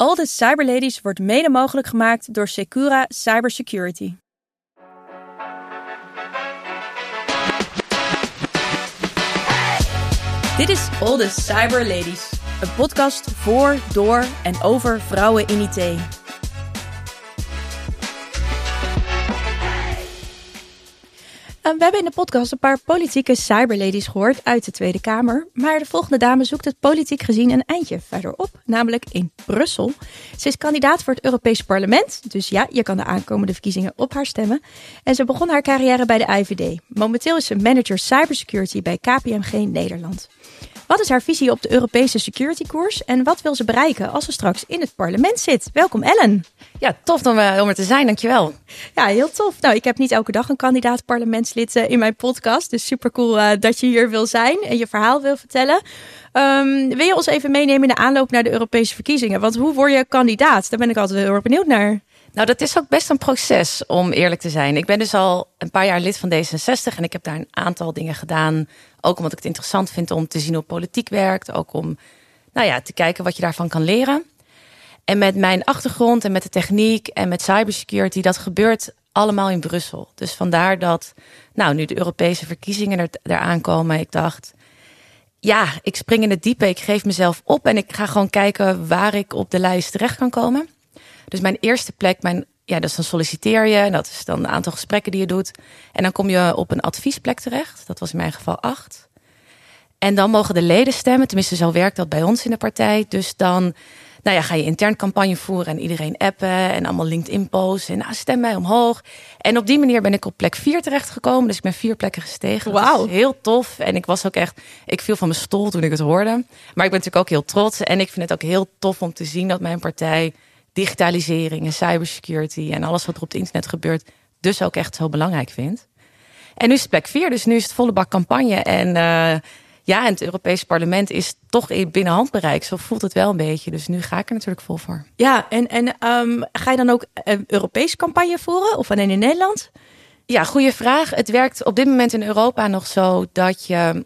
All the Cyberladies wordt mede mogelijk gemaakt door Secura Cybersecurity. Dit is All the Cyberladies, een podcast voor, door en over vrouwen in IT. We hebben in de podcast een paar politieke cyberladies gehoord uit de Tweede Kamer. Maar de volgende dame zoekt het politiek gezien een eindje verderop, namelijk in Brussel. Ze is kandidaat voor het Europees Parlement, dus ja, je kan de aankomende verkiezingen op haar stemmen. En ze begon haar carrière bij de IVD. Momenteel is ze manager cybersecurity bij KPMG Nederland. Wat is haar visie op de Europese security koers en wat wil ze bereiken als ze straks in het parlement zit? Welkom Ellen. Ja, tof om, uh, om er te zijn, dankjewel. Ja, heel tof. Nou, ik heb niet elke dag een kandidaat parlementslid uh, in mijn podcast, dus super cool uh, dat je hier wil zijn en je verhaal wil vertellen. Um, wil je ons even meenemen in de aanloop naar de Europese verkiezingen? Want hoe word je kandidaat? Daar ben ik altijd heel erg benieuwd naar. Nou, dat is ook best een proces, om eerlijk te zijn. Ik ben dus al een paar jaar lid van D66 en ik heb daar een aantal dingen gedaan. Ook omdat ik het interessant vind om te zien hoe politiek werkt. Ook om nou ja, te kijken wat je daarvan kan leren. En met mijn achtergrond en met de techniek en met cybersecurity, dat gebeurt allemaal in Brussel. Dus vandaar dat, nou, nu de Europese verkiezingen er, eraan komen, ik dacht, ja, ik spring in het diepe, ik geef mezelf op en ik ga gewoon kijken waar ik op de lijst terecht kan komen. Dus mijn eerste plek, mijn, ja, dus dan solliciteer je. En dat is dan een aantal gesprekken die je doet. En dan kom je op een adviesplek terecht. Dat was in mijn geval acht. En dan mogen de leden stemmen. Tenminste, zo werkt dat bij ons in de partij. Dus dan nou ja, ga je intern campagne voeren en iedereen appen. En allemaal LinkedIn posts. En nou, stem mij omhoog. En op die manier ben ik op plek vier terechtgekomen. Dus ik ben vier plekken gestegen. Wauw. Heel tof. En ik was ook echt, ik viel van mijn stoel toen ik het hoorde. Maar ik ben natuurlijk ook heel trots. En ik vind het ook heel tof om te zien dat mijn partij digitalisering en cybersecurity en alles wat er op het internet gebeurt, dus ook echt zo belangrijk vindt. En nu is het plek 4, dus nu is het volle bak campagne. En uh, ja, en het Europese parlement is toch in binnen handbereik. Zo voelt het wel een beetje. Dus nu ga ik er natuurlijk vol voor. Ja, en, en um, ga je dan ook een Europese campagne voeren of alleen in Nederland? Ja, goede vraag. Het werkt op dit moment in Europa nog zo dat je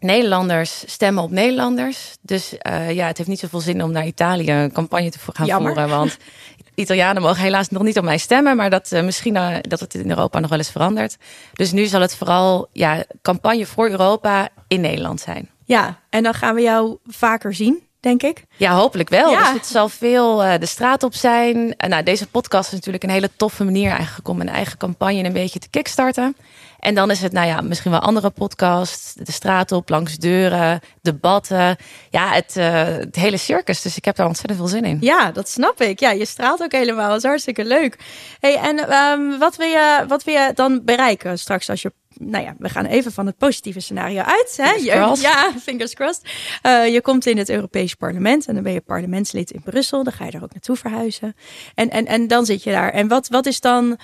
Nederlanders stemmen op Nederlanders. Dus uh, ja, het heeft niet zoveel zin om naar Italië een campagne te gaan Jammer. voeren. Want Italianen mogen helaas nog niet op mij stemmen. Maar dat uh, misschien uh, dat het in Europa nog wel eens verandert. Dus nu zal het vooral ja, campagne voor Europa in Nederland zijn. Ja, en dan gaan we jou vaker zien. Denk ik. Ja, hopelijk wel. Ja. Dus het zal veel uh, de straat op zijn. Uh, nou, deze podcast is natuurlijk een hele toffe manier eigenlijk om mijn eigen campagne een beetje te kickstarten. En dan is het, nou ja, misschien wel andere podcasts, de straat op, langs deuren, debatten. Ja, het, uh, het hele circus. Dus ik heb daar ontzettend veel zin in. Ja, dat snap ik. Ja, je straalt ook helemaal. Dat is hartstikke leuk. Hey, en um, wat, wil je, wat wil je dan bereiken straks als je nou ja, we gaan even van het positieve scenario uit. Hè? Je, ja, fingers crossed. Uh, je komt in het Europees Parlement en dan ben je parlementslid in Brussel. Dan ga je er ook naartoe verhuizen. En, en, en dan zit je daar. En wat, wat is dan uh,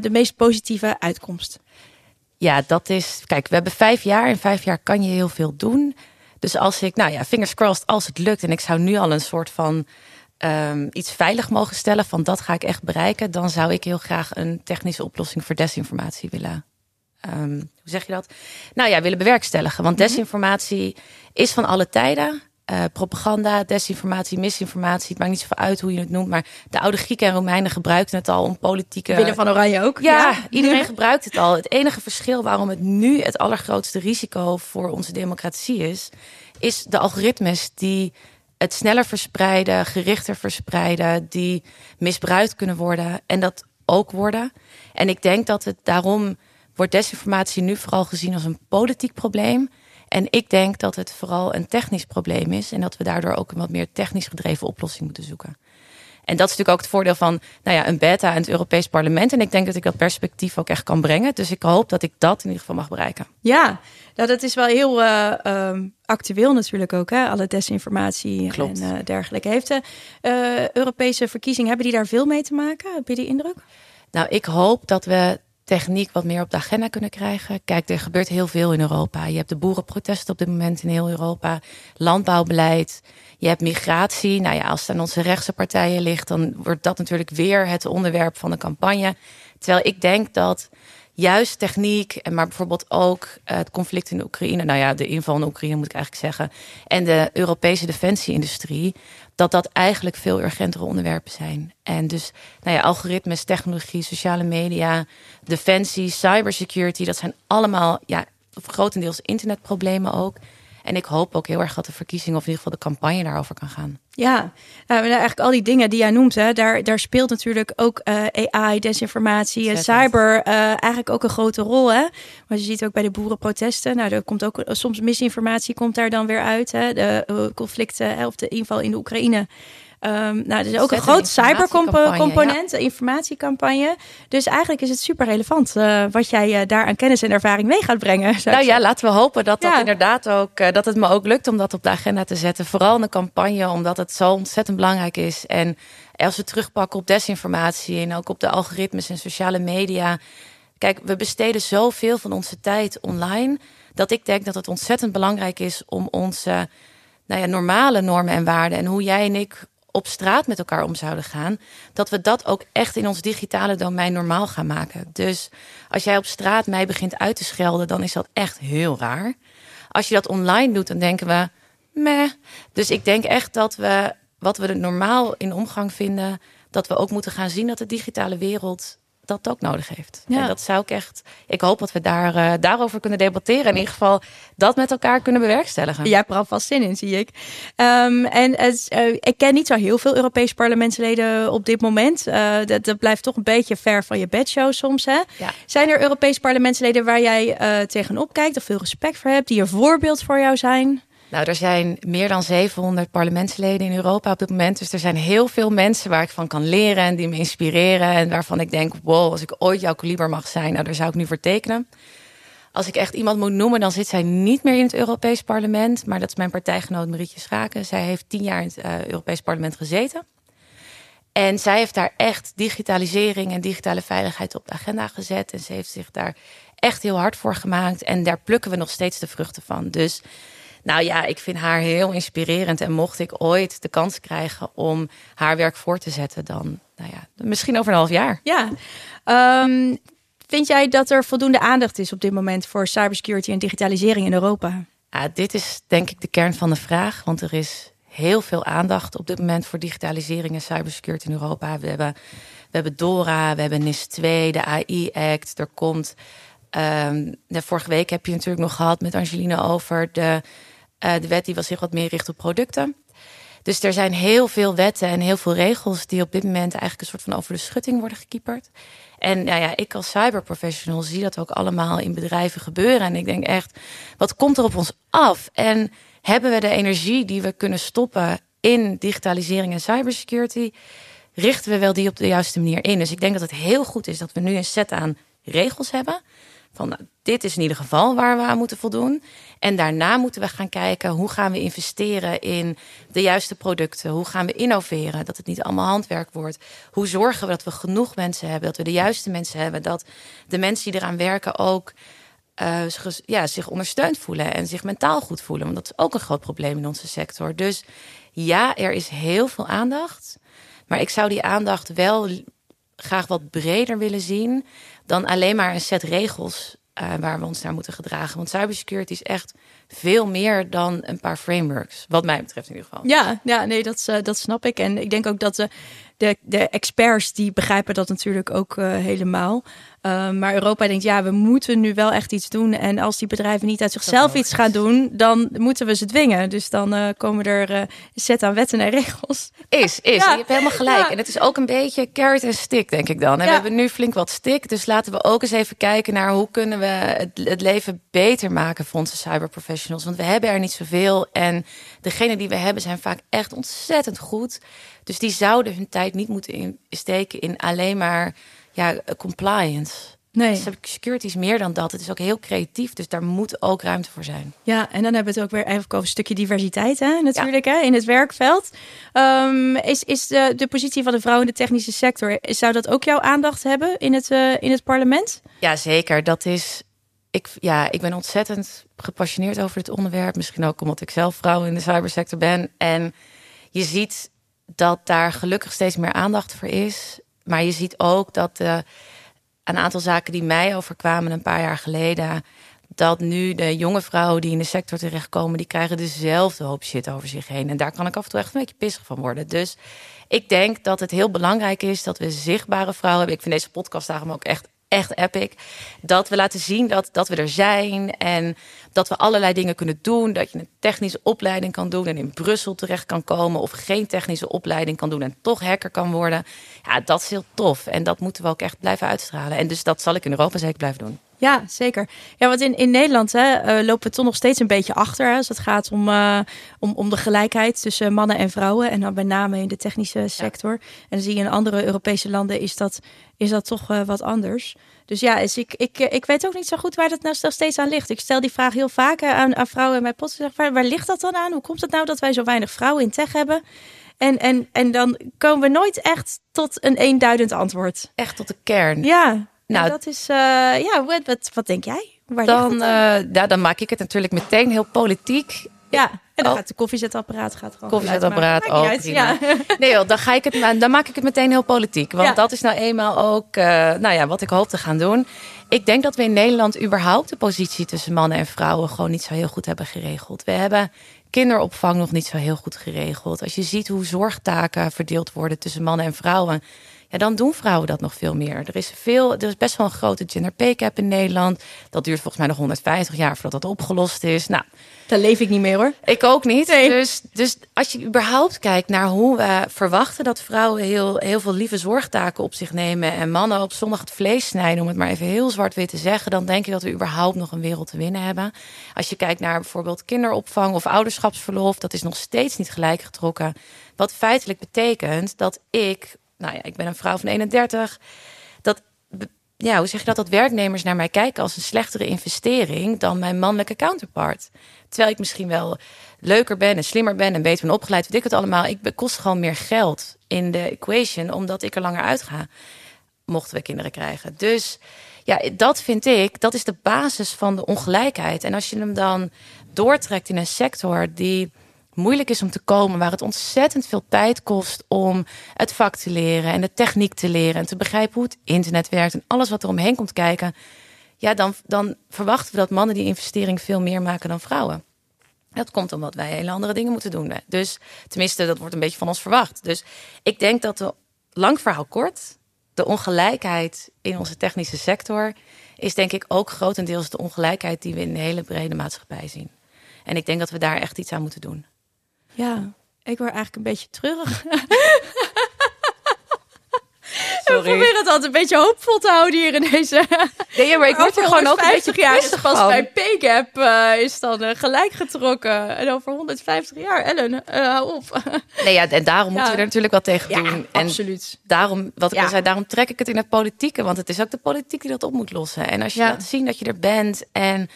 de meest positieve uitkomst? Ja, dat is. Kijk, we hebben vijf jaar. In vijf jaar kan je heel veel doen. Dus als ik, nou ja, fingers crossed, als het lukt en ik zou nu al een soort van um, iets veilig mogen stellen van dat ga ik echt bereiken, dan zou ik heel graag een technische oplossing voor desinformatie willen um, hoe zeg je dat? Nou ja, willen bewerkstelligen. Want desinformatie is van alle tijden. Uh, propaganda, desinformatie, misinformatie. Het maakt niet zoveel uit hoe je het noemt. Maar de oude Grieken en Romeinen gebruikten het al om politieke. Willem van Oranje ook. Ja, ja, iedereen gebruikt het al. Het enige verschil waarom het nu het allergrootste risico voor onze democratie is, is de algoritmes die het sneller verspreiden, gerichter verspreiden, die misbruikt kunnen worden en dat ook worden. En ik denk dat het daarom wordt desinformatie nu vooral gezien als een politiek probleem. En ik denk dat het vooral een technisch probleem is. En dat we daardoor ook een wat meer technisch gedreven oplossing moeten zoeken. En dat is natuurlijk ook het voordeel van nou ja, een beta en het Europees Parlement. En ik denk dat ik dat perspectief ook echt kan brengen. Dus ik hoop dat ik dat in ieder geval mag bereiken. Ja, nou, dat is wel heel uh, um, actueel natuurlijk ook. Hè? Alle desinformatie Klopt. en uh, dergelijke. Heeft de uh, Europese verkiezingen, hebben die daar veel mee te maken? Heb je die indruk? Nou, ik hoop dat we techniek wat meer op de agenda kunnen krijgen. Kijk, er gebeurt heel veel in Europa. Je hebt de boerenprotesten op dit moment in heel Europa, landbouwbeleid, je hebt migratie. Nou ja, als het aan onze rechtse partijen ligt, dan wordt dat natuurlijk weer het onderwerp van de campagne. Terwijl ik denk dat juist techniek, en maar bijvoorbeeld ook het conflict in Oekraïne, nou ja, de inval in Oekraïne moet ik eigenlijk zeggen, en de Europese defensieindustrie, dat dat eigenlijk veel urgentere onderwerpen zijn. En dus, nou ja, algoritmes, technologie, sociale media, defensie, cybersecurity, dat zijn allemaal, ja, grotendeels internetproblemen ook. En ik hoop ook heel erg dat de verkiezing, of in ieder geval de campagne, daarover kan gaan. Ja, nou, eigenlijk al die dingen die jij noemt, hè, daar, daar speelt natuurlijk ook uh, AI, desinformatie, en cyber uh, eigenlijk ook een grote rol. Hè? Maar je ziet ook bij de boerenprotesten, nou, er komt ook soms misinformatie komt daar dan weer uit. Hè? De conflicten of de inval in de Oekraïne. Um, nou, er is ook een groot cybercomponent, ja. informatiecampagne. Dus eigenlijk is het super relevant uh, wat jij uh, daar aan kennis en ervaring mee gaat brengen. Nou ja, laten we hopen dat dat inderdaad ook, uh, dat het me ook lukt om dat op de agenda te zetten. Vooral in de campagne, omdat het zo ontzettend belangrijk is. En als we terugpakken op desinformatie en ook op de algoritmes en sociale media. Kijk, we besteden zoveel van onze tijd online. Dat ik denk dat het ontzettend belangrijk is om onze nou ja, normale normen en waarden. En hoe jij en ik op straat met elkaar om zouden gaan, dat we dat ook echt in ons digitale domein normaal gaan maken. Dus als jij op straat mij begint uit te schelden, dan is dat echt heel raar. Als je dat online doet, dan denken we, meh. Dus ik denk echt dat we, wat we normaal in omgang vinden, dat we ook moeten gaan zien dat de digitale wereld dat ook nodig heeft. Ja. En dat zou ik echt. Ik hoop dat we daar, uh, daarover kunnen debatteren. In ieder geval dat met elkaar kunnen bewerkstelligen. Jij hebt er alvast zin in, zie ik. Um, en uh, ik ken niet zo heel veel Europese parlementsleden op dit moment. Uh, dat, dat, blijft toch een beetje ver van je bedshow soms. Hè? Ja. Zijn er Europese parlementsleden waar jij tegenop kijkt of veel respect voor hebt, die een voorbeeld voor jou zijn? Nou, er zijn meer dan 700 parlementsleden in Europa op dit moment. Dus er zijn heel veel mensen waar ik van kan leren en die me inspireren. En waarvan ik denk, wow, als ik ooit jouw kaliber mag zijn, nou, daar zou ik nu voor tekenen. Als ik echt iemand moet noemen, dan zit zij niet meer in het Europees Parlement. Maar dat is mijn partijgenoot Marietje Schaken. Zij heeft tien jaar in het uh, Europees Parlement gezeten. En zij heeft daar echt digitalisering en digitale veiligheid op de agenda gezet. En ze heeft zich daar echt heel hard voor gemaakt. En daar plukken we nog steeds de vruchten van. Dus nou ja, ik vind haar heel inspirerend. En mocht ik ooit de kans krijgen om haar werk voor te zetten, dan nou ja, misschien over een half jaar. Ja. Um, vind jij dat er voldoende aandacht is op dit moment voor cybersecurity en digitalisering in Europa? Ja, dit is denk ik de kern van de vraag. Want er is heel veel aandacht op dit moment voor digitalisering en cybersecurity in Europa. We hebben, we hebben DORA, we hebben NIS 2, de AI-act. Er komt. Um, de vorige week heb je natuurlijk nog gehad met Angeline over de uh, de wet die was zich wat meer richt op producten. Dus er zijn heel veel wetten en heel veel regels die op dit moment eigenlijk een soort van over de schutting worden gekieperd. En nou ja, ik als cyberprofessional zie dat ook allemaal in bedrijven gebeuren. En ik denk echt, wat komt er op ons af? En hebben we de energie die we kunnen stoppen in digitalisering en cybersecurity? Richten we wel die op de juiste manier in? Dus ik denk dat het heel goed is dat we nu een set aan regels hebben van nou, dit is in ieder geval waar we aan moeten voldoen. En daarna moeten we gaan kijken hoe gaan we investeren in de juiste producten. Hoe gaan we innoveren, dat het niet allemaal handwerk wordt. Hoe zorgen we dat we genoeg mensen hebben, dat we de juiste mensen hebben. Dat de mensen die eraan werken ook uh, ja, zich ondersteund voelen en zich mentaal goed voelen. Want dat is ook een groot probleem in onze sector. Dus ja, er is heel veel aandacht. Maar ik zou die aandacht wel graag wat breder willen zien dan alleen maar een set regels uh, waar we ons naar moeten gedragen. Want cybersecurity is echt veel meer dan een paar frameworks, wat mij betreft in ieder geval. Ja, ja nee, dat, uh, dat snap ik. En ik denk ook dat de, de, de experts die begrijpen dat natuurlijk ook uh, helemaal. Uh, maar Europa denkt, ja, we moeten nu wel echt iets doen. En als die bedrijven niet uit zichzelf iets gaan doen, dan moeten we ze dwingen. Dus dan komen er een set aan wetten en regels. Is, is. Ja. Je hebt helemaal gelijk. Ja. En het is ook een beetje carrot en stick, denk ik dan. En ja. we hebben nu flink wat stick. Dus laten we ook eens even kijken naar hoe kunnen we het, het leven beter maken voor onze cyberprofessionals. Want we hebben er niet zoveel. En degene die we hebben zijn vaak echt ontzettend goed. Dus die zouden hun tijd niet moeten steken in alleen maar ja, compliance. Nee. Security is meer dan dat. Het is ook heel creatief, dus daar moet ook ruimte voor zijn. Ja, en dan hebben we het ook weer even over een stukje diversiteit, hè, natuurlijk, ja. hè, in het werkveld. Um, is is de, de positie van de vrouw in de technische sector, zou dat ook jouw aandacht hebben in het, uh, in het parlement? Ja, zeker. Dat is. Ik, ja, ik ben ontzettend gepassioneerd over het onderwerp. Misschien ook omdat ik zelf vrouw in de cybersector ben. En je ziet dat daar gelukkig steeds meer aandacht voor is. Maar je ziet ook dat een aantal zaken die mij overkwamen een paar jaar geleden. Dat nu de jonge vrouwen die in de sector terechtkomen, die krijgen dezelfde hoop shit over zich heen. En daar kan ik af en toe echt een beetje pissig van worden. Dus ik denk dat het heel belangrijk is dat we zichtbare vrouwen hebben. Ik vind deze podcast daarom ook echt echt epic. Dat we laten zien dat, dat we er zijn en dat we allerlei dingen kunnen doen. Dat je een technische opleiding kan doen en in Brussel terecht kan komen. Of geen technische opleiding kan doen en toch hacker kan worden. Ja, dat is heel tof. En dat moeten we ook echt blijven uitstralen. En dus dat zal ik in Europa zeker blijven doen. Ja, zeker. Ja, want in, in Nederland hè, uh, lopen we toch nog steeds een beetje achter. Hè, als het gaat om, uh, om, om de gelijkheid tussen mannen en vrouwen. En dan met name in de technische sector. En dan zie je in andere Europese landen is dat, is dat toch uh, wat anders. Dus ja, dus ik, ik, ik weet ook niet zo goed waar dat nou nog steeds aan ligt. Ik stel die vraag heel vaak aan, aan vrouwen in mijn podcast. Waar, waar ligt dat dan aan? Hoe komt het nou dat wij zo weinig vrouwen in tech hebben? En, en, en dan komen we nooit echt tot een eenduidend antwoord. Echt tot de kern. Ja, nou, dat is, uh, ja, wat, wat, wat, denk jij? Waar dan, uh, ja, dan maak ik het natuurlijk meteen heel politiek. Ja, en dan oh. gaat de koffiezetapparaat gaat gewoon. Koffiezetapparaat ook. Oh, ja. Nee, joh, dan ga ik het, dan maak ik het meteen heel politiek, want ja. dat is nou eenmaal ook, uh, nou ja, wat ik hoop te gaan doen. Ik denk dat we in Nederland überhaupt de positie tussen mannen en vrouwen gewoon niet zo heel goed hebben geregeld. We hebben kinderopvang nog niet zo heel goed geregeld. Als je ziet hoe zorgtaken verdeeld worden tussen mannen en vrouwen ja, dan doen vrouwen dat nog veel meer. Er is, veel, er is best wel een grote gender pay gap in Nederland. Dat duurt volgens mij nog 150 jaar voordat dat opgelost is. Nou, daar leef ik niet meer hoor. Ik ook niet. Dus, dus als je überhaupt kijkt naar hoe we verwachten dat vrouwen heel, heel veel lieve zorgtaken op zich nemen en mannen op zondag het vlees snijden, om het maar even heel zwart-wit te zeggen, dan denk ik dat we überhaupt nog een wereld te winnen hebben. Als je kijkt naar bijvoorbeeld kinderopvang of ouderschapsverlof, dat is nog steeds niet gelijk getrokken. Wat feitelijk betekent dat ik nou ja, ik ben een vrouw van 31. Dat, ja, hoe zeg je dat? Dat werknemers naar mij kijken als een slechtere investering dan mijn mannelijke counterpart. Terwijl ik misschien wel leuker ben en slimmer ben en beter ben opgeleid, weet ik het allemaal. Ik kost gewoon meer geld in de equation, omdat ik er langer uitga. Mochten we kinderen krijgen. Dus ja, dat vind ik, dat is de basis van de ongelijkheid. En als je hem dan doortrekt in een sector die moeilijk is om te komen, waar het ontzettend veel tijd kost om het vak te leren en de techniek te leren en te begrijpen hoe het internet werkt en alles wat er omheen komt kijken, ja, dan, dan verwachten we dat mannen die investering veel meer maken dan vrouwen. Dat komt omdat wij hele andere dingen moeten doen. Dus tenminste, dat wordt een beetje van ons verwacht. Dus ik denk dat de lang verhaal kort, de ongelijkheid in onze technische sector is denk ik ook grotendeels de ongelijkheid die we in de hele brede maatschappij zien. En ik denk dat we daar echt iets aan moeten doen. Ja, ik word eigenlijk een beetje treurig. Sorry. We proberen het altijd een beetje hoopvol te houden hier in deze. Nee, maar ik word er gewoon ook een beetje jaar is pas bij Paycap uh, is dan uh, gelijk getrokken. En over 150 jaar, Ellen, uh, hou op. Nee, ja, en daarom moeten we er natuurlijk wat tegen doen. Ja, en absoluut. Daarom, wat ik al zei, daarom trek ik het in het politieke. Want het is ook de politiek die dat op moet lossen. En als je laat zien dat je er bent en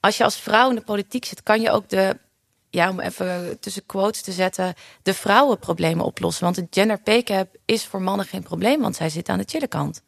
als je als vrouw in de politiek zit, kan je ook de ja, om even tussen quotes te zetten, de vrouwenproblemen oplossen. Want de gender pay gap is voor mannen geen probleem, want zij zitten aan de chille kant.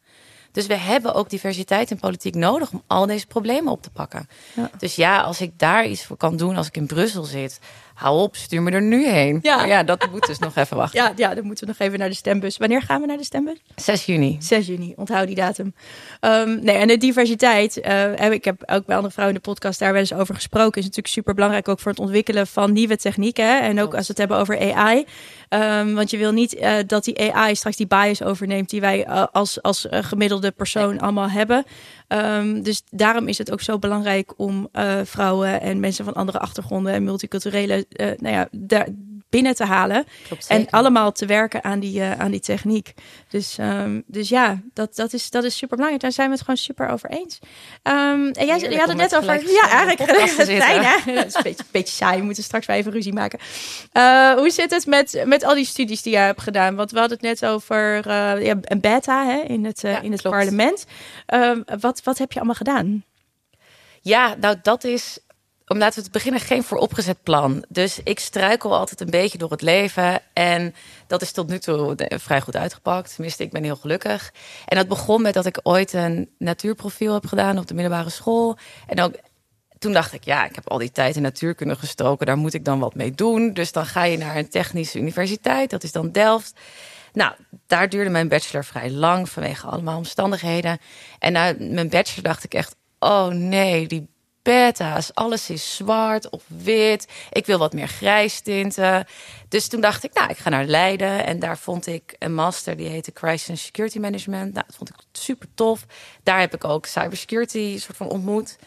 Dus we hebben ook diversiteit in politiek nodig om al deze problemen op te pakken. Ja. Dus ja, als ik daar iets voor kan doen als ik in Brussel zit, hou op, stuur me er nu heen. Ja, ja dat moet dus nog even wachten. Ja, ja, dan moeten we nog even naar de stembus. Wanneer gaan we naar de stembus? 6 juni. 6 juni, onthoud die datum. Um, nee, en de diversiteit, uh, ik heb ook bij andere vrouwen in de podcast daar wel eens over gesproken, is natuurlijk super belangrijk ook voor het ontwikkelen van nieuwe technieken. En ook als we het hebben over AI. Um, want je wil niet uh, dat die AI straks die bias overneemt die wij uh, als, als gemiddelde persoon allemaal hebben. Um, dus daarom is het ook zo belangrijk om vrouwen en mensen van andere achtergronden en multiculturele, nou ja, daar binnen te halen. Klopt, en allemaal te werken aan die, uh, aan die techniek. Dus, um, dus ja, dat, dat, is, dat is super belangrijk. Daar zijn we het gewoon super over eens. Um, en jij je had het net over. Ja, eigenlijk. Hè? dat is een beetje, beetje saai. We moeten straks wel even ruzie maken. Uh, hoe zit het met, met al die studies die jij hebt gedaan? Want we hadden het net over uh, ja, een beta hè, in het, ja, in het parlement. Um, wat, wat heb je allemaal gedaan? Ja, nou dat is om laten we te beginnen geen vooropgezet plan. Dus ik struikel altijd een beetje door het leven. En dat is tot nu toe vrij goed uitgepakt. Tenminste, ik ben heel gelukkig. En dat begon met dat ik ooit een natuurprofiel heb gedaan op de middelbare school. En ook toen dacht ik, ja, ik heb al die tijd in natuurkunde gestoken. Daar moet ik dan wat mee doen. Dus dan ga je naar een technische universiteit. Dat is dan Delft. Nou, daar duurde mijn bachelor vrij lang vanwege allemaal omstandigheden. En na mijn bachelor dacht ik echt, oh nee, die alles is zwart of wit. Ik wil wat meer grijs tinten. Dus toen dacht ik, nou, ik ga naar Leiden. En daar vond ik een master die heette Crisis and Security Management. Nou, dat vond ik super tof. Daar heb ik ook cybersecurity soort van ontmoet.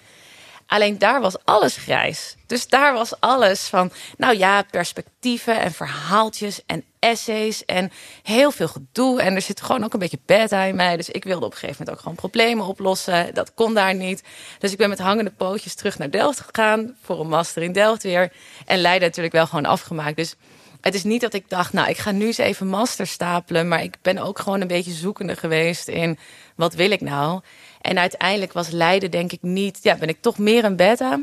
Alleen daar was alles grijs. Dus daar was alles van, nou ja, perspectieven en verhaaltjes en essays en heel veel gedoe. En er zit gewoon ook een beetje beta in mij. Dus ik wilde op een gegeven moment ook gewoon problemen oplossen. Dat kon daar niet. Dus ik ben met hangende pootjes terug naar Delft gegaan voor een master in Delft weer. En Leiden natuurlijk wel gewoon afgemaakt. Dus het is niet dat ik dacht, nou, ik ga nu eens even master stapelen. Maar ik ben ook gewoon een beetje zoekende geweest in wat wil ik nou? En uiteindelijk was Leiden denk ik niet, ja, ben ik toch meer een beta.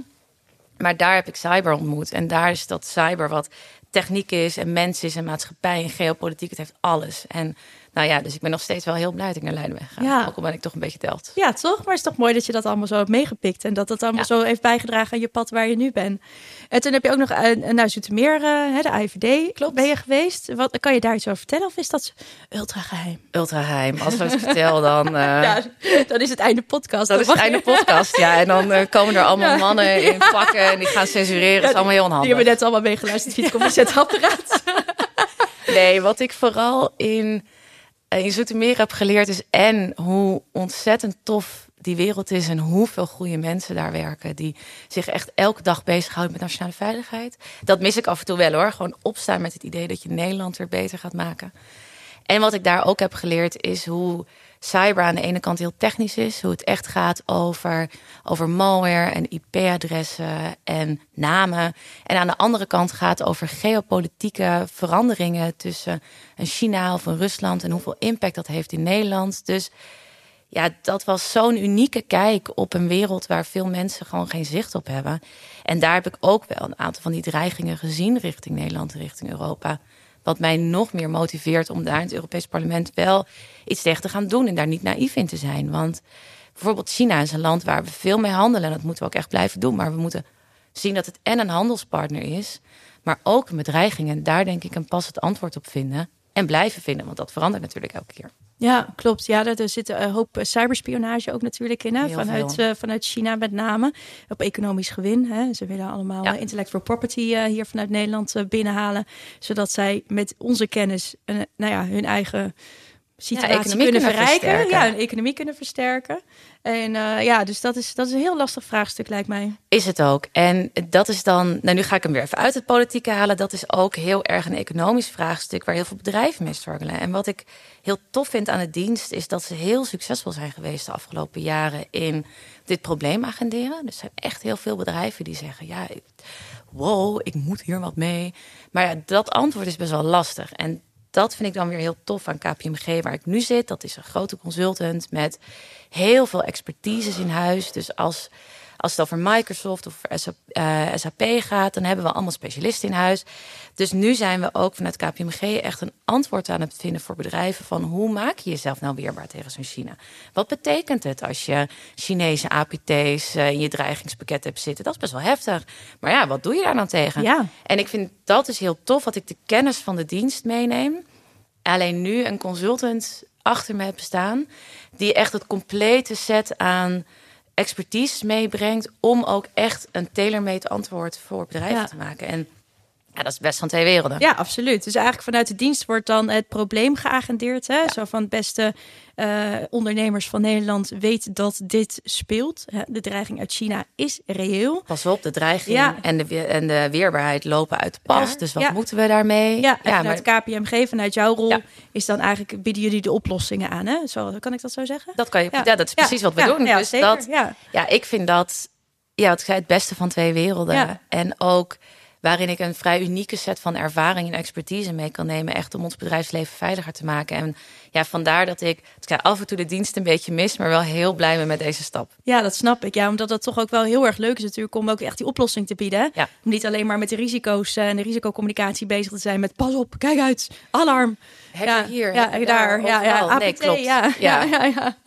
Maar daar heb ik cyber ontmoet. En daar is dat cyber wat techniek is en mens is en maatschappij en geopolitiek. Het heeft alles. En nou ja, dus ik ben nog steeds wel heel blij dat ik naar Leiden ben gegaan. Ja. Ook al ben ik toch een beetje telt. Ja, toch? Maar het is toch mooi dat je dat allemaal zo hebt meegepikt. En dat dat allemaal zo heeft bijgedragen aan je pad waar je nu bent. En toen heb je ook nog uh, naar Zoetermeer, uh, de IVD, Klopt. ben je geweest. Wat, kan je daar iets over vertellen of is dat ultra geheim? Ultra geheim. Als we het vertellen, dan... Uh, ja, dan is het einde podcast. Dat is het einde podcast, ja. En dan komen er allemaal mannen in pakken en die gaan censureren. Dat is allemaal heel onhandig. Die hebben net allemaal meegeluisterd via het nee, wat ik vooral in eh, in Zoetermeer heb geleerd is en hoe ontzettend tof die wereld is en hoeveel goede mensen daar werken die zich echt elke dag bezighouden met nationale veiligheid. Dat mis ik af en toe wel hoor. Gewoon opstaan met het idee dat je Nederland weer beter gaat maken. En wat ik daar ook heb geleerd is hoe cyber aan de ene kant heel technisch is. Hoe het echt gaat over, over malware en IP-adressen en namen. En aan de andere kant gaat over geopolitieke veranderingen tussen een China of een Rusland. En hoeveel impact dat heeft in Nederland. Dus ja, dat was zo'n unieke kijk op een wereld waar veel mensen gewoon geen zicht op hebben. En daar heb ik ook wel een aantal van die dreigingen gezien richting Nederland, richting Europa. Wat mij nog meer motiveert om daar in het Europees Parlement wel iets tegen te gaan doen en daar niet naïef in te zijn. Want bijvoorbeeld China is een land waar we veel mee handelen en dat moeten we ook echt blijven doen. Maar we moeten zien dat het en een handelspartner is, maar ook een bedreiging. En daar denk ik een passend antwoord op vinden en blijven vinden, want dat verandert natuurlijk elke keer. Ja, klopt. Ja, er zit een hoop cyberspionage ook natuurlijk in. Hè? Vanuit, uh, vanuit China met name. Op economisch gewin. Hè? Ze willen allemaal ja. intellectual property uh, hier vanuit Nederland uh, binnenhalen. Zodat zij met onze kennis nou ja, hun eigen situatie ja, kunnen, verrijken. Ja, hun economie kunnen versterken. En uh, ja, dus dat is, dat is een heel lastig vraagstuk, lijkt mij. Is het ook. En dat is dan, nou nu ga ik hem weer even uit het politieke halen. Dat is ook heel erg een economisch vraagstuk waar heel veel bedrijven mee struggelen. En wat ik heel tof vind aan het dienst, is dat ze heel succesvol zijn geweest de afgelopen jaren in dit probleem agenderen. Dus er zijn echt heel veel bedrijven die zeggen: ja, wow, ik moet hier wat mee. Maar ja, dat antwoord is best wel lastig. En dat vind ik dan weer heel tof aan KPMG, waar ik nu zit. Dat is een grote consultant met heel veel expertises in huis. Dus als, als het over Microsoft of SAP eh, gaat, dan hebben we allemaal specialisten in huis. Dus nu zijn we ook vanuit KPMG echt een antwoord aan het vinden voor bedrijven van hoe maak je jezelf nou weerbaar tegen zo'n China? Wat betekent het als je Chinese APT's eh, in je dreigingspakket hebt zitten? Dat is best wel heftig. Maar ja, wat doe je daar dan tegen? Ja. En ik vind dat is heel tof, dat ik de kennis van de dienst meeneem. Alleen nu een consultant achter me heb staan die echt het complete set aan expertise meebrengt om ook echt een tailor-made antwoord voor bedrijven te maken. En ja, dat is best van twee werelden. Ja, absoluut. Dus eigenlijk vanuit de dienst wordt dan het probleem geagendeerd. Hè? Zo van beste uh, ondernemers van Nederland weet dat dit speelt. De dreiging uit China is reëel. Pas op, de dreiging ja. en, de, en de weerbaarheid lopen uit de pas. Dus wat moeten we daarmee? Ja, ja vanuit maar... KPMG, vanuit jouw rol, is dan eigenlijk bieden jullie de oplossingen aan. Hè? Zo, kan ik dat zo zeggen? Dat kan je. Ja, dat is precies wat we doen. dus dat, ja. ik vind dat ja, het, het beste van twee werelden. En ook waarin ik een vrij unieke set van ervaring en expertise mee kan nemen, echt om ons bedrijfsleven veiliger te maken. En ja, vandaar dat ik, ik af en toe de dienst een beetje mis, maar wel heel blij ben met deze stap. Ja, dat snap ik. Ja, omdat dat toch ook wel heel erg leuk is natuurlijk om ook echt die oplossing te bieden. Ja. Om niet alleen maar met de risico's en de risicocommunicatie bezig te zijn met pas op, kijk uit, alarm. ja, hier, ja, daar, daar ja, ja, nee, klopt. Ja, ja. ja, ja,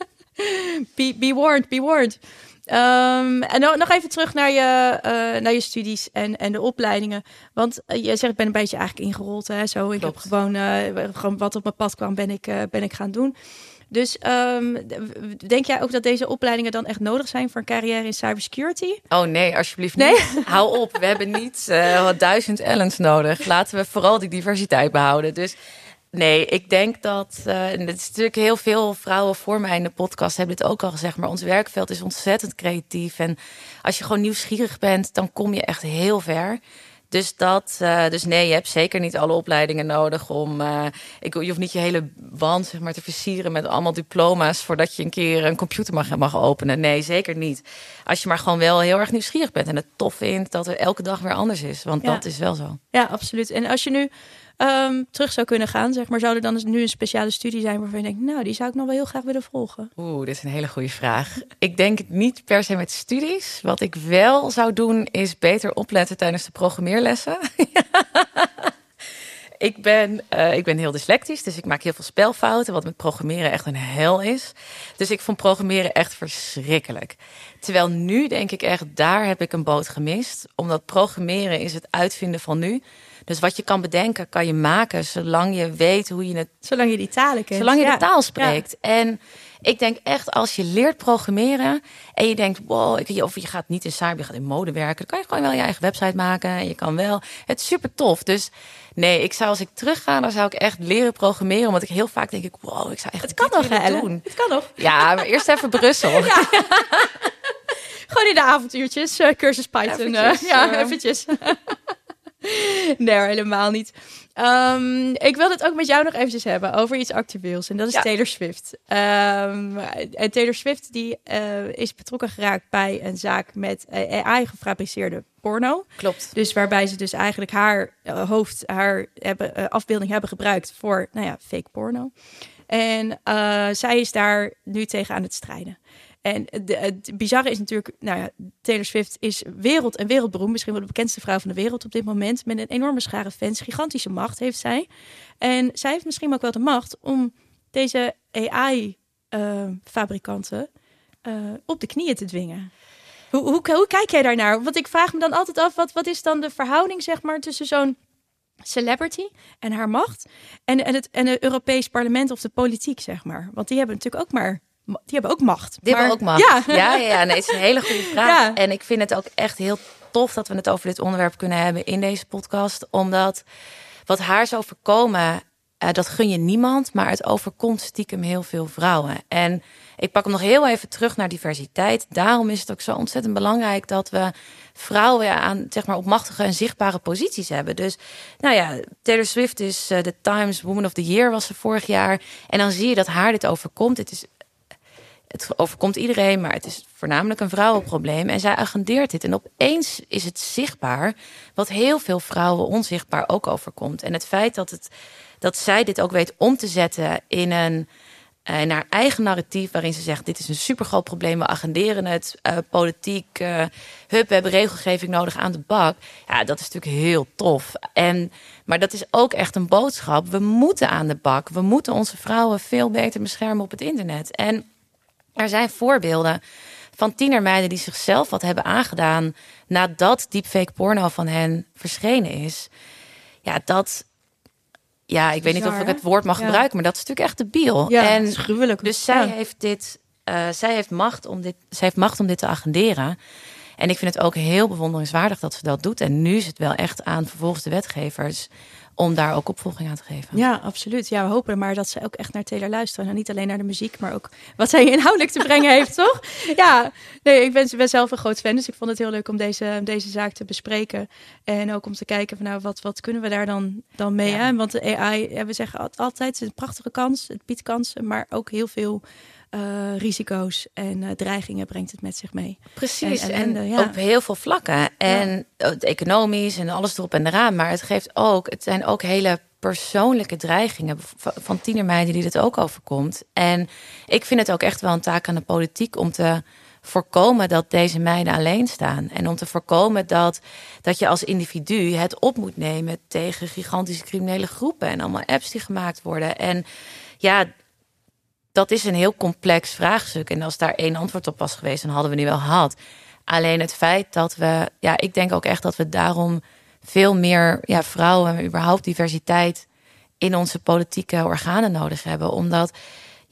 Be, be warned, be warned. Ehm, en nog even terug naar je, uh, naar je studies en, en de opleidingen. Want uh, je zegt, ik ben een beetje eigenlijk ingerold. Hè, zo. Ik heb gewoon, uh, gewoon wat op mijn pad kwam, ben ik, ben ik gaan doen. Dus um, denk jij ook dat deze opleidingen dan echt nodig zijn voor een carrière in cybersecurity? Oh nee, alsjeblieft nee? niet. Hou op, we hebben niet wat duizend Ellens nodig. Laten we vooral die diversiteit behouden. Dus Nee, ik denk dat. Uh, het is natuurlijk heel veel vrouwen voor mij in de podcast hebben dit ook al gezegd. Maar ons werkveld is ontzettend creatief. En als je gewoon nieuwsgierig bent, dan kom je echt heel ver. Dus dat, uh, dus nee, je hebt zeker niet alle opleidingen nodig om. Uh, ik, je hoeft niet je hele wand zeg maar, te versieren met allemaal diploma's voordat je een keer een computer mag, mag openen. Nee, zeker niet. Als je maar gewoon wel heel erg nieuwsgierig bent en het tof vindt dat er elke dag weer anders is. Want dat is wel zo. Ja, absoluut. En als je nu um, terug zou kunnen gaan, zeg maar, zou er dan nu een speciale studie zijn waarvan je denkt, nou, die zou ik nog wel heel graag willen volgen? Oeh, dit is een hele goede vraag. Ik denk het niet per se met studies. Wat ik wel zou doen, is beter opletten tijdens de programmeerlessen. ik ben, uh, ik ben heel dyslectisch, dus ik maak heel veel spelfouten, wat met programmeren echt een hel is. Dus ik vond programmeren echt verschrikkelijk. Terwijl nu denk ik echt, daar heb ik een boot gemist. Omdat programmeren is het uitvinden van nu. Dus wat je kan bedenken, kan je maken, zolang je weet hoe je het. Zolang je die talen kent. Zolang je de taal spreekt. En ik denk echt, als je leert programmeren en je denkt, wow, ik, of je gaat niet in cyber, je gaat in mode werken, dan kan je gewoon wel je eigen website maken. En je kan wel. Het is super tof. Dus nee, ik zou als ik terug ga, dan zou ik echt leren programmeren. Omdat ik heel vaak denk, ik, wow, ik zou echt. Het kan nog, hè, doen. Het kan nog. Ja, maar eerst even Brussel. Ja. Gewoon in de avontuurtjes, uh, cursus Python. Eventjes, uh, ja, uh, eventjes. nee, helemaal niet. Um, ik wil het ook met jou nog eventjes hebben over iets actueels. En dat is Taylor Swift. Um, en Taylor Swift die uh, is betrokken geraakt bij een zaak met AI gefabriceerde porno. Klopt. Dus waarbij ze dus eigenlijk haar uh, hoofd, haar hebben, uh, afbeelding hebben gebruikt voor, nou ja, fake porno. En zij is daar nu tegen aan het strijden. En het bizarre is natuurlijk, nou ja, Taylor Swift is wereld en wereldberoemd. Misschien wel de bekendste vrouw van de wereld op dit moment. Met een enorme schare fans, gigantische macht heeft zij. En zij heeft misschien ook wel de macht om deze AI-fabrikanten uh, uh, op de knieën te dwingen. Hoe, hoe, hoe, kijk jij daarnaar? Want ik vraag me dan altijd af, wat, wat is dan de verhouding zeg maar, tussen zo'n celebrity en haar macht en, en, het, en het Europees parlement of de politiek, zeg maar? Want die hebben natuurlijk ook maar die hebben ook macht. Die maar... hebben ook macht. Ja, ja, ja, nee, het is een hele goede vraag. Ja. En ik vind het ook echt heel tof dat we het over dit onderwerp kunnen hebben in deze podcast. Omdat wat haar zou voorkomen, uh, dat gun je niemand, maar het overkomt stiekem heel veel vrouwen. En ik pak hem nog heel even terug naar diversiteit. Daarom is het ook zo ontzettend belangrijk dat we vrouwen aan, zeg maar, op machtige en zichtbare posities hebben. Dus, nou ja, Taylor Swift is uh, de Times Woman of the Year was ze vorig jaar. En dan zie je dat haar dit overkomt. Het is het overkomt iedereen, maar het is voornamelijk een vrouwenprobleem. En zij agendeert dit. En opeens is het zichtbaar, wat heel veel vrouwen onzichtbaar ook overkomt. En het feit dat, het, dat zij dit ook weet om te zetten in een. Eh, in haar eigen narratief, waarin ze zegt: Dit is een supergroot probleem, we agenderen het. Uh, politiek, uh, hup, we hebben regelgeving nodig aan de bak. Ja, dat is natuurlijk heel tof. En, maar dat is ook echt een boodschap. We moeten aan de bak. We moeten onze vrouwen veel beter beschermen op het internet. En er zijn voorbeelden van tienermeiden die zichzelf wat hebben aangedaan nadat deepfake porno van hen verschenen is. Ja, dat. Ja, ik weet niet of ik het woord mag gebruiken, maar dat is natuurlijk echt de biel. Ja, en is gruwelijk. Dus zij heeft dit. Uh, zij heeft macht om dit. Zij heeft macht om dit te agenderen. En ik vind het ook heel bewonderingswaardig dat ze dat doet. En nu is het wel echt aan vervolgens de wetgevers om daar ook opvolging aan te geven. Ja, absoluut. Ja, we hopen maar dat ze ook echt naar Taylor luisteren. En niet alleen naar de muziek, maar ook wat zij inhoudelijk te brengen heeft, toch? Ja, nee, ik ben, ben, zelf een groot fan, dus ik vond het heel leuk om deze, deze zaak te bespreken. En ook om te kijken van nou, wat, wat kunnen we daar dan, dan mee? Ja. Want de AI, we zeggen altijd, het is een prachtige kans, het biedt kansen, maar ook heel veel uh, risico's en uh, dreigingen brengt het met zich mee. Precies, en, en, ja. op heel veel vlakken. En ja. het economisch en alles erop en eraan. Maar het geeft ook, het zijn ook hele persoonlijke dreigingen van tienermeiden die dit ook overkomt. En ik vind het ook echt wel een taak aan de politiek om te voorkomen dat deze meiden alleen staan. En om te voorkomen dat, dat je als individu het op moet nemen tegen gigantische criminele groepen en allemaal apps die gemaakt worden. En ja, dat is een heel complex vraagstuk. En als daar één antwoord op was geweest, dan hadden we die wel gehad. Alleen het feit dat we, ja, ik denk ook echt dat we daarom veel meer ja, vrouwen en überhaupt diversiteit in onze politieke organen nodig hebben. Omdat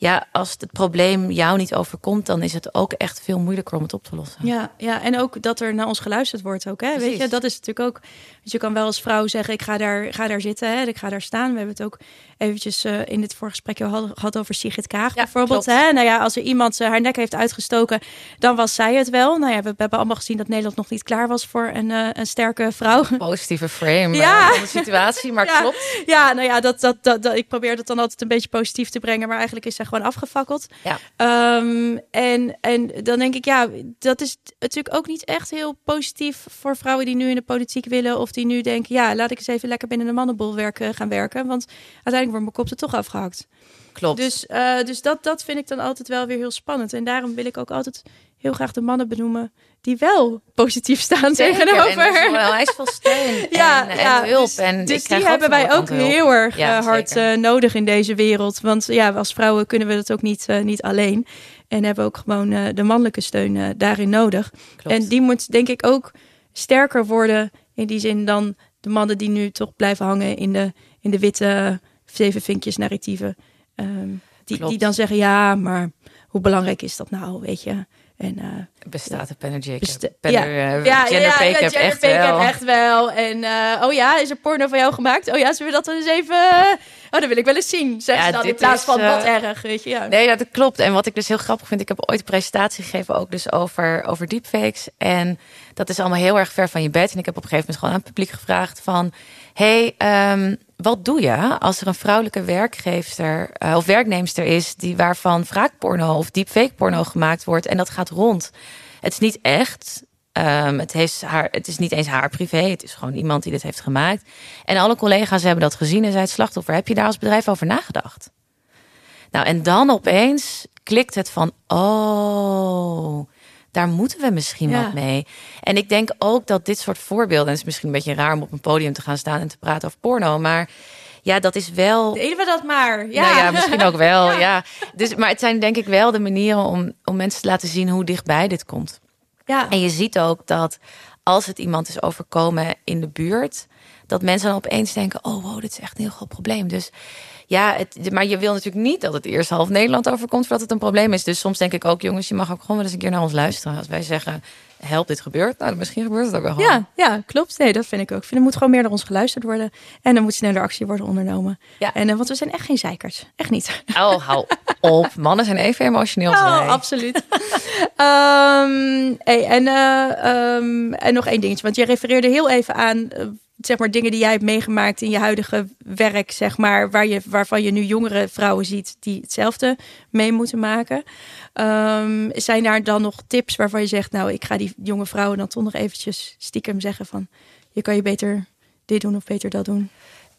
ja, als het probleem jou niet overkomt, dan is het ook echt veel moeilijker om het op te lossen. Ja, ja en ook dat er naar ons geluisterd wordt ook. Hè? Weet je, dat is natuurlijk ook. Dus je kan wel als vrouw zeggen: ik ga daar, ga daar zitten, hè? ik ga daar staan. We hebben het ook eventjes uh, in dit voorgesprek gehad over Sigrid Kaag ja, bijvoorbeeld. Hè? Nou ja, als er iemand uh, haar nek heeft uitgestoken, dan was zij het wel. Nou ja, we, we, hebben allemaal gezien dat Nederland nog niet klaar was voor een, uh, een sterke vrouw. Positieve frame ja. van de situatie, maar ja. klopt. Ja, nou ja, dat, dat, dat, dat, ik probeer dat dan altijd een beetje positief te brengen, maar eigenlijk is zij gewoon afgefakkeld. Ja. Um, en, en dan denk ik, ja, dat is natuurlijk ook niet echt heel positief voor vrouwen die nu in de politiek willen of die nu denken, ja, laat ik eens even lekker binnen de mannenbol werken, gaan werken, want uiteindelijk wordt mijn kop er toch afgehakt. Klopt. Dus, uh, dus dat, dat vind ik dan altijd wel weer heel spannend. En daarom wil ik ook altijd heel graag de mannen benoemen die wel positief staan Zeker. tegenover. En wel hij is veel steun ja, en, ja, hulp. Dus, en dus die hebben wij ook heel erg ja, uh, hard uh, nodig in deze wereld. Want ja, als vrouwen kunnen we dat ook niet, uh, niet alleen. En hebben ook gewoon de mannelijke steun daarin nodig. Klopt. En die moet denk ik ook sterker worden. In die zin dan de mannen die nu toch blijven hangen in de, in de witte zeven vinkjes narratieven. Um, die, die dan zeggen, ja, maar hoe belangrijk is dat nou, weet je? En, uh, Bestaat de Penner Jacob? Penner, ja. Uh, ja, gender ja, ja, ja, echt wel. echt wel. En uh, oh ja, is er porno van jou gemaakt? Oh ja, zullen we dat dan eens even... Oh, dat wil ik wel eens zien. Zeg ja, dan in plaats is, van wat erg, weet je. Ja. Nee, dat klopt. En wat ik dus heel grappig vind, ik heb ooit een presentatie gegeven ook dus over, over deepfakes. En dat is allemaal heel erg ver van je bed. En ik heb op een gegeven moment gewoon aan het publiek gevraagd van... Hey, um, wat doe je als er een vrouwelijke werkgever uh, of werknemster is die waarvan wraakporno of deepfake porno gemaakt wordt en dat gaat rond? Het is niet echt. Um, het, heeft haar, het is niet eens haar privé. Het is gewoon iemand die dit heeft gemaakt. En alle collega's hebben dat gezien en zei het slachtoffer. Heb je daar als bedrijf over nagedacht? Nou, en dan opeens klikt het van, oh, daar moeten we misschien wat mee. En ik denk ook dat dit soort voorbeelden, en het is misschien een beetje raar om op een podium te gaan staan en te praten over porno, maar ja, dat is wel. Deden we dat maar? Ja, nou ja misschien ook wel. ja. Dus, maar het zijn denk ik wel de manieren om, om mensen te laten zien hoe dichtbij dit komt. Ja. En je ziet ook dat als het iemand is overkomen in de buurt, dat mensen dan opeens denken: oh wow, dit is echt een heel groot probleem. Dus ja, het, maar je wil natuurlijk niet dat het eerst half Nederland overkomt voordat het een probleem is. Dus soms denk ik ook, jongens, je mag ook gewoon wel eens een keer naar ons luisteren. Als wij zeggen, help, dit gebeurt. Nou, misschien gebeurt het ook wel. Ja, ja, klopt. Nee, dat vind ik ook. Ik vind, er moet gewoon meer naar ons geluisterd worden. En er moet sneller actie worden ondernomen. Ja. En, uh, want we zijn echt geen zeikers. Echt niet. Oh, hou op. Mannen zijn even emotioneel. Oh, absoluut. um, hey, en, uh, um, en nog één dingetje. Want je refereerde heel even aan... Uh, zeg maar dingen die jij hebt meegemaakt in je huidige werk, zeg maar, waar je, waarvan je nu jongere vrouwen ziet die hetzelfde mee moeten maken. Um, zijn daar dan nog tips waarvan je zegt, nou, ik ga die jonge vrouwen dan toch nog eventjes stiekem zeggen van, je kan je beter dit doen of beter dat doen?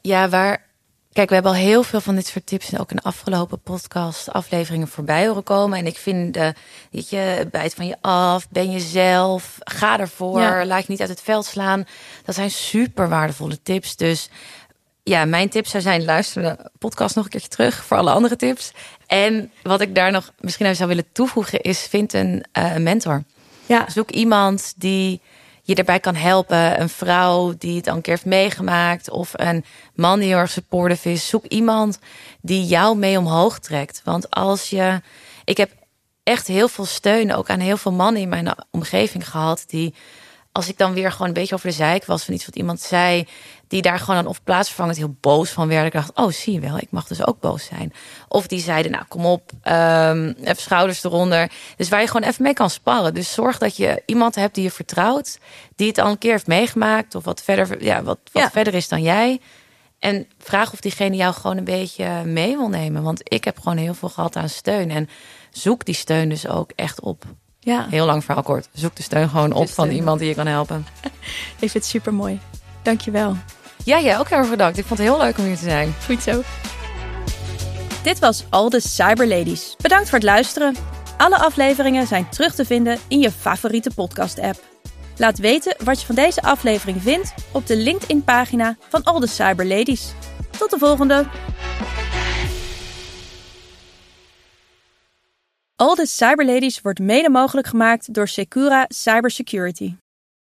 Ja, waar Kijk, we hebben al heel veel van dit soort tips ook in de afgelopen podcast afleveringen voorbij horen komen. En ik vind, uh, weet je, bijt van je af, ben jezelf, ga ervoor, ja. laat je niet uit het veld slaan. Dat zijn super waardevolle tips. Dus ja, mijn tips zou zijn, luister de podcast nog een keertje terug voor alle andere tips. En wat ik daar nog misschien even zou willen toevoegen is, vind een uh, mentor. Ja. Zoek iemand die je erbij kan helpen. Een vrouw die het al een keer heeft meegemaakt. Of een man die heel erg supportive is. Zoek iemand die jou mee omhoog trekt. Want als je. Ik heb echt heel veel steun ook aan heel veel mannen in mijn omgeving gehad. Die als ik dan weer gewoon een beetje over de zeik was van iets wat iemand zei, die daar gewoon dan of plaatsvervangend heel boos van werden. Ik dacht, oh, zie je wel, ik mag dus ook boos zijn. Of die zeiden, nou, kom op, um, even schouders eronder. Dus waar je gewoon even mee kan sparren. Dus zorg dat je iemand hebt die je vertrouwt, die het al een keer heeft meegemaakt, of wat verder, ja, wat, wat ja. verder is dan jij. En vraag of diegene jou gewoon een beetje mee wil nemen. Want ik heb gewoon heel veel gehad aan steun. En zoek die steun dus ook echt op. Ja. Heel lang verhaal kort. Zoek de steun gewoon op van iemand die je kan helpen. Ik vind het super mooi. Dankjewel. Ja, jij ook heel erg bedankt. Ik vond het heel leuk om hier te zijn. Goed zo. Dit was Al de Cyber Ladies. Bedankt voor het luisteren. Alle afleveringen zijn terug te vinden in je favoriete podcast-app. Laat weten wat je van deze aflevering vindt op de LinkedIn-pagina van Al de Cyber Ladies. Tot de volgende! All the Cyberladies wordt mede mogelijk gemaakt door Secura Cybersecurity.